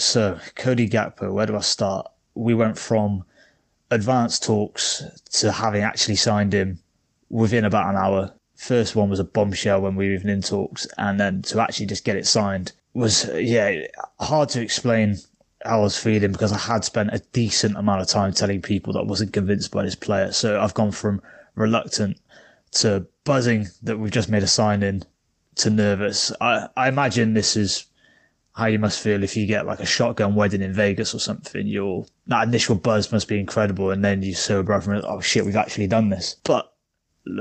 so Cody Gakpo, where do I start? We went from advanced talks to having actually signed him within about an hour. First one was a bombshell when we were even in talks, and then to actually just get it signed was, yeah, hard to explain how I was feeling because I had spent a decent amount of time telling people that I wasn't convinced by this player. So I've gone from reluctant to buzzing that we've just made a sign in to nervous. I, I imagine this is how you must feel if you get like a shotgun wedding in Vegas or something. Your that initial buzz must be incredible, and then you sober up and oh shit, we've actually done this. But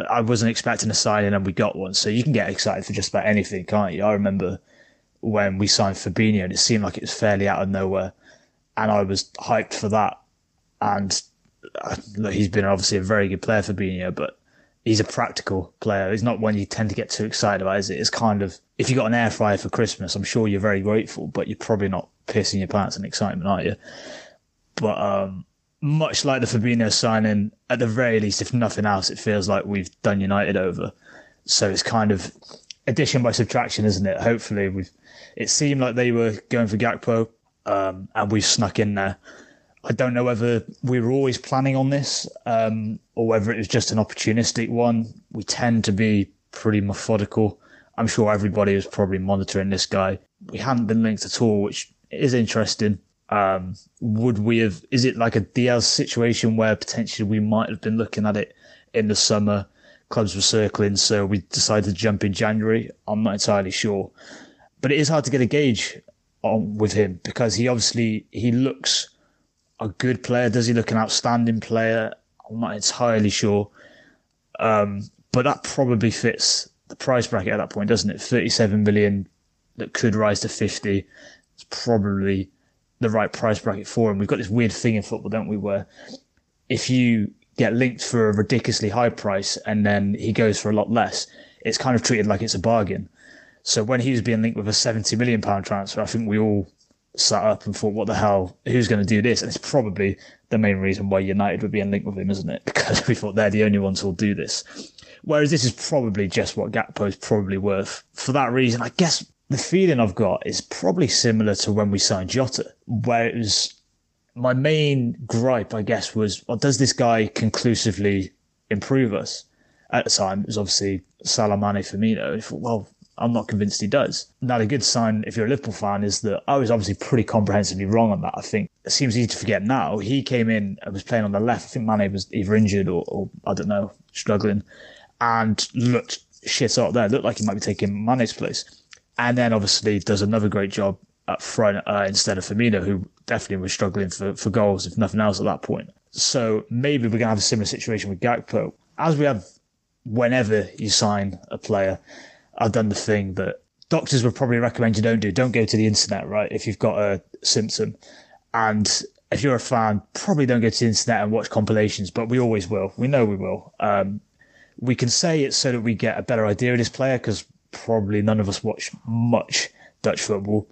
I wasn't expecting a signing, and we got one. So you can get excited for just about anything, can't you? I remember when we signed Fabinho, and it seemed like it was fairly out of nowhere, and I was hyped for that. And uh, he's been obviously a very good player, Fabinho, but he's a practical player. He's not one you tend to get too excited about, is it? It's kind of, if you got an air fryer for Christmas, I'm sure you're very grateful, but you're probably not pissing your pants in excitement, are you? But, um, much like the Fabinho signing, at the very least, if nothing else, it feels like we've done United over. So it's kind of addition by subtraction, isn't it? Hopefully we've, it seemed like they were going for Gakpo, um, and we've snuck in there. I don't know whether we were always planning on this um, or whether it was just an opportunistic one. We tend to be pretty methodical. I'm sure everybody was probably monitoring this guy. We hadn't been linked at all, which is interesting. Um, would we have? Is it like a Diaz situation where potentially we might have been looking at it in the summer? Clubs were circling, so we decided to jump in January. I'm not entirely sure, but it is hard to get a gauge on with him because he obviously he looks a good player? Does he look an outstanding player? I'm not entirely sure. Um, but that probably fits the price bracket at that point, doesn't it? 37 million that could rise to 50. It's probably the right price bracket for him. We've got this weird thing in football, don't we, where if you get linked for a ridiculously high price and then he goes for a lot less, it's kind of treated like it's a bargain. So when he was being linked with a 70 million pound transfer, I think we all sat up and thought, what the hell, who's going to do this? And it's probably the main reason why United would be in link with him, isn't it? Because we thought they're the only ones who'll do this. Whereas this is probably just what Gakpo is probably worth. For that reason, I guess the feeling I've got is probably similar to when we signed Jota, where it was my main gripe, I guess, was, well, does this guy conclusively improve us? At the time, it was obviously Salah Mane Firmino. Thought, well, I'm not convinced he does. Now, the good sign, if you're a Liverpool fan, is that I was obviously pretty comprehensively wrong on that. I think it seems easy to forget now. He came in and was playing on the left. I think Mane was either injured or, or I don't know, struggling, and looked shit up there. Looked like he might be taking Mane's place. And then obviously does another great job up front uh, instead of Firmino, who definitely was struggling for, for goals, if nothing else, at that point. So maybe we're going to have a similar situation with Gakpo. As we have whenever you sign a player, I've done the thing that doctors would probably recommend you don't do. Don't go to the internet, right? If you've got a symptom. And if you're a fan, probably don't go to the internet and watch compilations, but we always will. We know we will. Um, we can say it's so that we get a better idea of this player because probably none of us watch much Dutch football.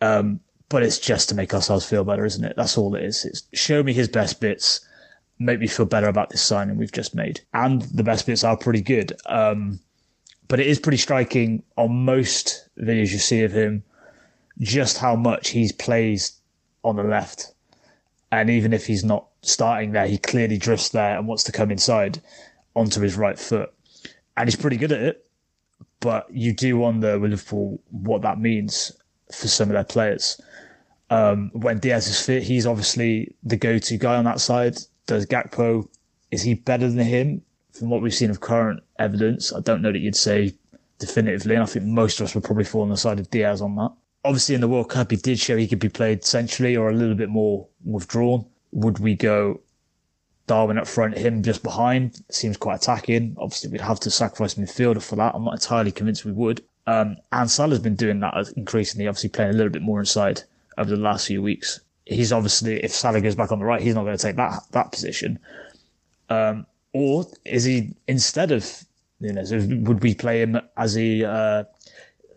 Um, but it's just to make ourselves feel better, isn't it? That's all it is. It's show me his best bits, make me feel better about this signing we've just made. And the best bits are pretty good. Um, but it is pretty striking on most videos you see of him just how much he plays on the left. And even if he's not starting there, he clearly drifts there and wants to come inside onto his right foot. And he's pretty good at it. But you do wonder with Liverpool what that means for some of their players. Um, when Diaz is fit, he's obviously the go-to guy on that side. Does Gakpo, is he better than him? from what we've seen of current evidence, I don't know that you'd say definitively, and I think most of us would probably fall on the side of Diaz on that. Obviously, in the World Cup, he did show he could be played centrally or a little bit more withdrawn. Would we go Darwin up front, him just behind? Seems quite attacking. Obviously, we'd have to sacrifice midfielder for that. I'm not entirely convinced we would. Um, and Salah's been doing that increasingly, obviously playing a little bit more inside over the last few weeks. He's obviously, if Salah goes back on the right, he's not going to take that that position. Um, or is he instead of you know would we play him as a uh,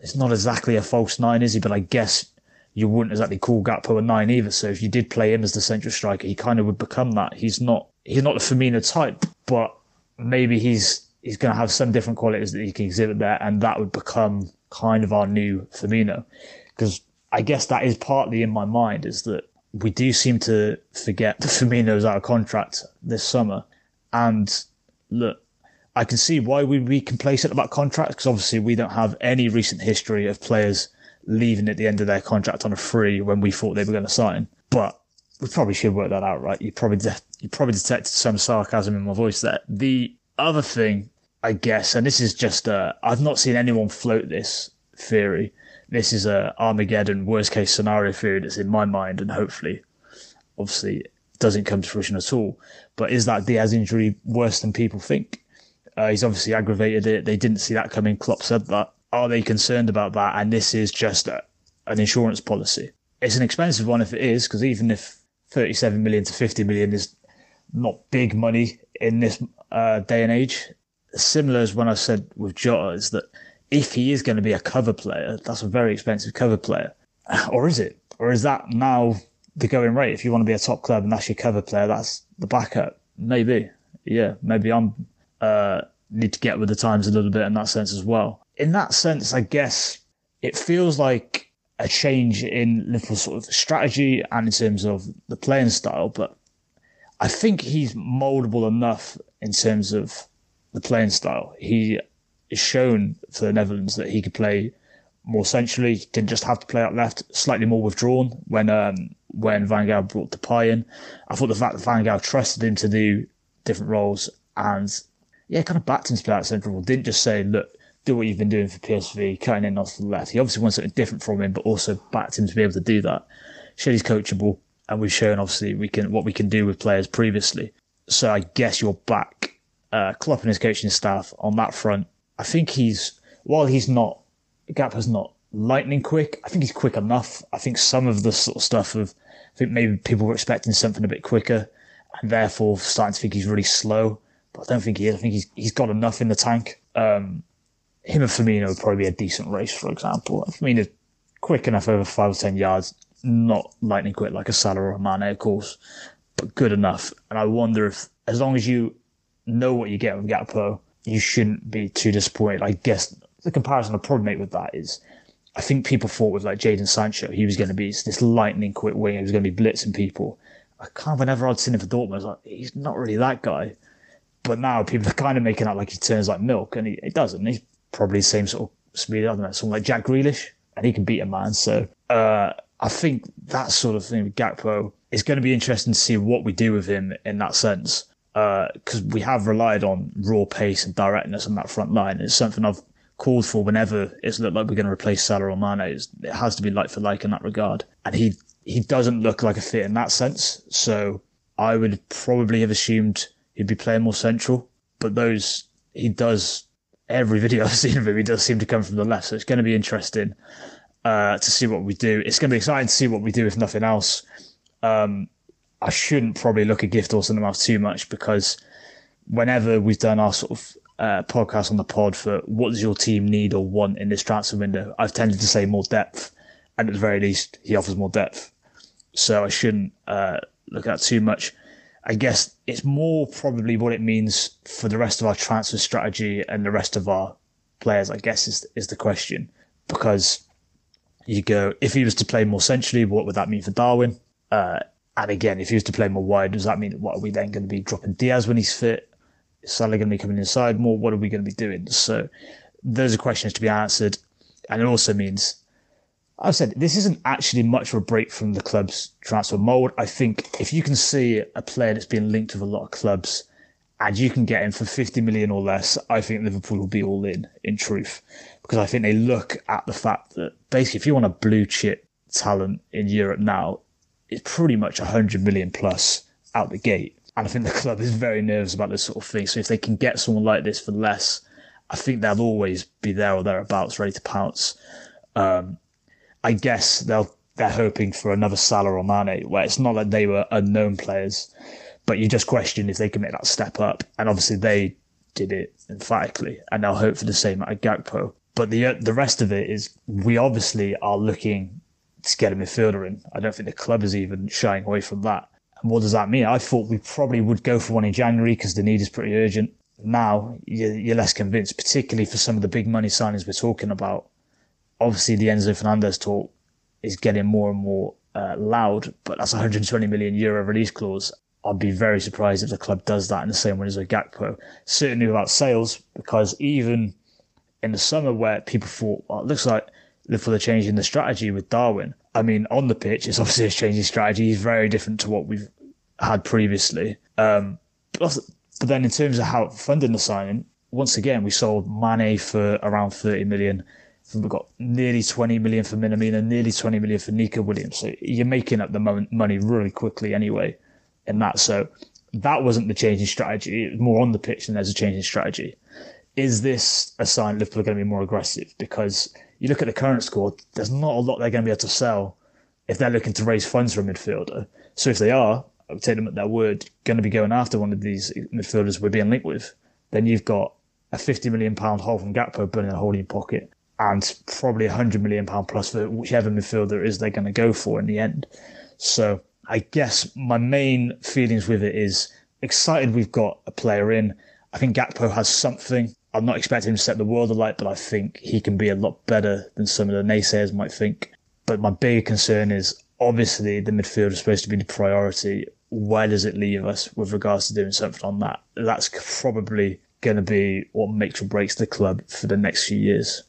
it's not exactly a false nine is he? But I guess you wouldn't exactly call Gakpo a nine either. So if you did play him as the central striker he kind of would become that. He's not he's not the Firmino type but maybe he's he's going to have some different qualities that he can exhibit there and that would become kind of our new Firmino. Because I guess that is partly in my mind is that we do seem to forget that Firmino's out of contract this summer. And look, I can see why we'd be complacent about contracts because obviously we don't have any recent history of players leaving at the end of their contract on a free when we thought they were going to sign. But we probably should work that out, right? You probably de- you probably detected some sarcasm in my voice there. The other thing, I guess, and this is just uh, I've not seen anyone float this theory. This is a Armageddon worst case scenario theory that's in my mind, and hopefully, obviously, doesn't come to fruition at all. But is that Diaz injury worse than people think? Uh, he's obviously aggravated it. They didn't see that coming. Klopp said that. Are they concerned about that? And this is just a, an insurance policy. It's an expensive one if it is, because even if 37 million to 50 million is not big money in this uh, day and age. Similar as when I said with Jota is that if he is going to be a cover player, that's a very expensive cover player. Or is it? Or is that now the going rate? If you want to be a top club and that's your cover player, that's the backup. Maybe. Yeah, maybe I'm uh, need to get with the times a little bit in that sense as well. In that sense, I guess it feels like a change in Liverpool's sort of strategy and in terms of the playing style, but I think he's moldable enough in terms of the playing style. He is shown for the Netherlands that he could play more centrally. He didn't just have to play out left, slightly more withdrawn when um, when Van Gaal brought Depay in. I thought the fact that Van Gaal trusted him to do different roles and yeah, kind of backed him to play that central. role. Didn't just say, look, do what you've been doing for PSV, cutting in off the left. He obviously wants something different from him, but also backed him to be able to do that. Showed he's coachable, and we've shown obviously we can what we can do with players previously. So I guess you're back. Uh, Klopp and his coaching staff on that front. I think he's while he's not Gap has not lightning quick. I think he's quick enough. I think some of the sort of stuff of I think maybe people were expecting something a bit quicker, and therefore starting to think he's really slow. But I don't think he is. I think he's he's got enough in the tank. Um, him and Firmino would probably be a decent race, for example. Firmino quick enough over five or ten yards, not lightning quick like a Salah or a Mane, of course, but good enough. And I wonder if, as long as you know what you get with Gakpo, you shouldn't be too disappointed. I guess the comparison I'd probably make with that is, I think people thought with like Jadon Sancho, he was going to be this lightning quick wing, he was going to be blitzing people. I kind of, whenever I'd seen him for Dortmund, I was like, he's not really that guy. But now people are kind of making out like he turns like milk, and he, he doesn't. He's probably the same sort of speed. I don't know, someone like Jack Grealish, and he can beat a man. So uh, I think that sort of thing with Gakpo is going to be interesting to see what we do with him in that sense. Because uh, we have relied on raw pace and directness on that front line. It's something I've called for whenever it's looked like we're going to replace Salah or Mane. It's, it has to be like for like in that regard. And he he doesn't look like a fit in that sense. So I would probably have assumed he'd be playing more central. But those he does every video I've seen of him, he does seem to come from the left. So it's going to be interesting uh, to see what we do. It's going to be exciting to see what we do if nothing else. Um, I shouldn't probably look at Gift or the mouth too much because whenever we've done our sort of uh, podcast on the pod for what does your team need or want in this transfer window, I've tended to say more depth, and at the very least, he offers more depth. So I shouldn't uh, look at too much. I guess it's more probably what it means for the rest of our transfer strategy and the rest of our players, I guess, is, is the question. Because you go, if he was to play more centrally, what would that mean for Darwin? Uh, and again, if he was to play more wide, does that mean what are we then going to be dropping Diaz when he's fit? Is Salah going to be coming inside more? What are we going to be doing? So those are questions to be answered. And it also means I've said this isn't actually much of a break from the club's transfer mold. I think if you can see a player that's been linked with a lot of clubs and you can get him for 50 million or less, I think Liverpool will be all in, in truth. Because I think they look at the fact that basically if you want a blue chip talent in Europe now, it's pretty much 100 million plus out the gate. And I think the club is very nervous about this sort of thing. So if they can get someone like this for less, I think they'll always be there or thereabouts, ready to pounce. Um, I guess they'll they're hoping for another Salah or Mane, where it's not that they were unknown players, but you just question if they can make that step up. And obviously they did it emphatically, and they'll hope for the same at Gakpo. But the the rest of it is we obviously are looking to get a midfielder in. I don't think the club is even shying away from that. And what does that mean? I thought we probably would go for one in January because the need is pretty urgent. Now you're less convinced, particularly for some of the big money signings we're talking about obviously the Enzo Fernandez talk is getting more and more uh, loud, but that's 120 million euro release clause. I'd be very surprised if the club does that in the same way as a Gakpo. Certainly without sales, because even in the summer where people thought, well, it looks like Liverpool are changing the strategy with Darwin. I mean, on the pitch, it's obviously a changing strategy. He's very different to what we've had previously. Um, but, but then in terms of how funding the signing, once again, we sold Mane for around 30 million. We've got nearly 20 million for Minamino, nearly 20 million for Neco Williams. So you're making up the money really quickly anyway in that. So that wasn't the changing strategy. It was more on the pitch than there's a changing strategy. Is this a sign Liverpool are going to be more aggressive? Because you look at the current squad, there's not a lot they're going to be able to sell if they're looking to raise funds for a midfielder. So if they are, I would take them at their word, going to be going after one of these midfielders we're being linked with, then you've got a 50 million pound hole from Gakpo burning a hole in your pocket and probably a 100 million pound plus for whichever midfielder it is they're going to go for in the end. So I guess my main feelings with it is excited we've got a player in. I think Gakpo has something. I'm not expecting him to set the world alight, but I think he can be a lot better than some of the naysayers might think. But my bigger concern is obviously the midfield is supposed to be the priority. Where does it leave us with regards to doing something on that? That's probably going to be what makes or breaks the club for the next few years.